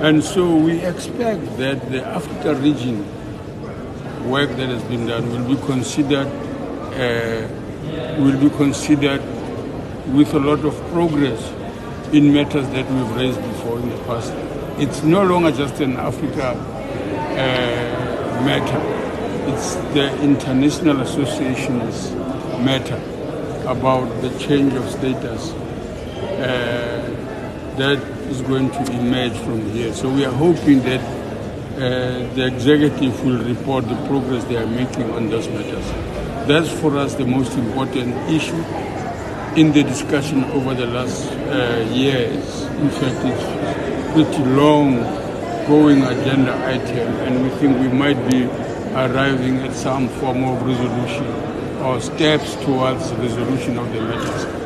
And so we expect that the Africa region work that has been done will be considered uh, will be considered with a lot of progress in matters that we've raised before in the past. It's no longer just an Africa uh, matter. It's the international association's matter about the change of status uh, that is going to emerge from here. So we are hoping that uh, the executive will report the progress they are making on those matters. That's for us the most important issue in the discussion over the last uh, years. In fact, it's pretty long going agenda item, and we think we might be arriving at some form of resolution or steps towards resolution of the matters.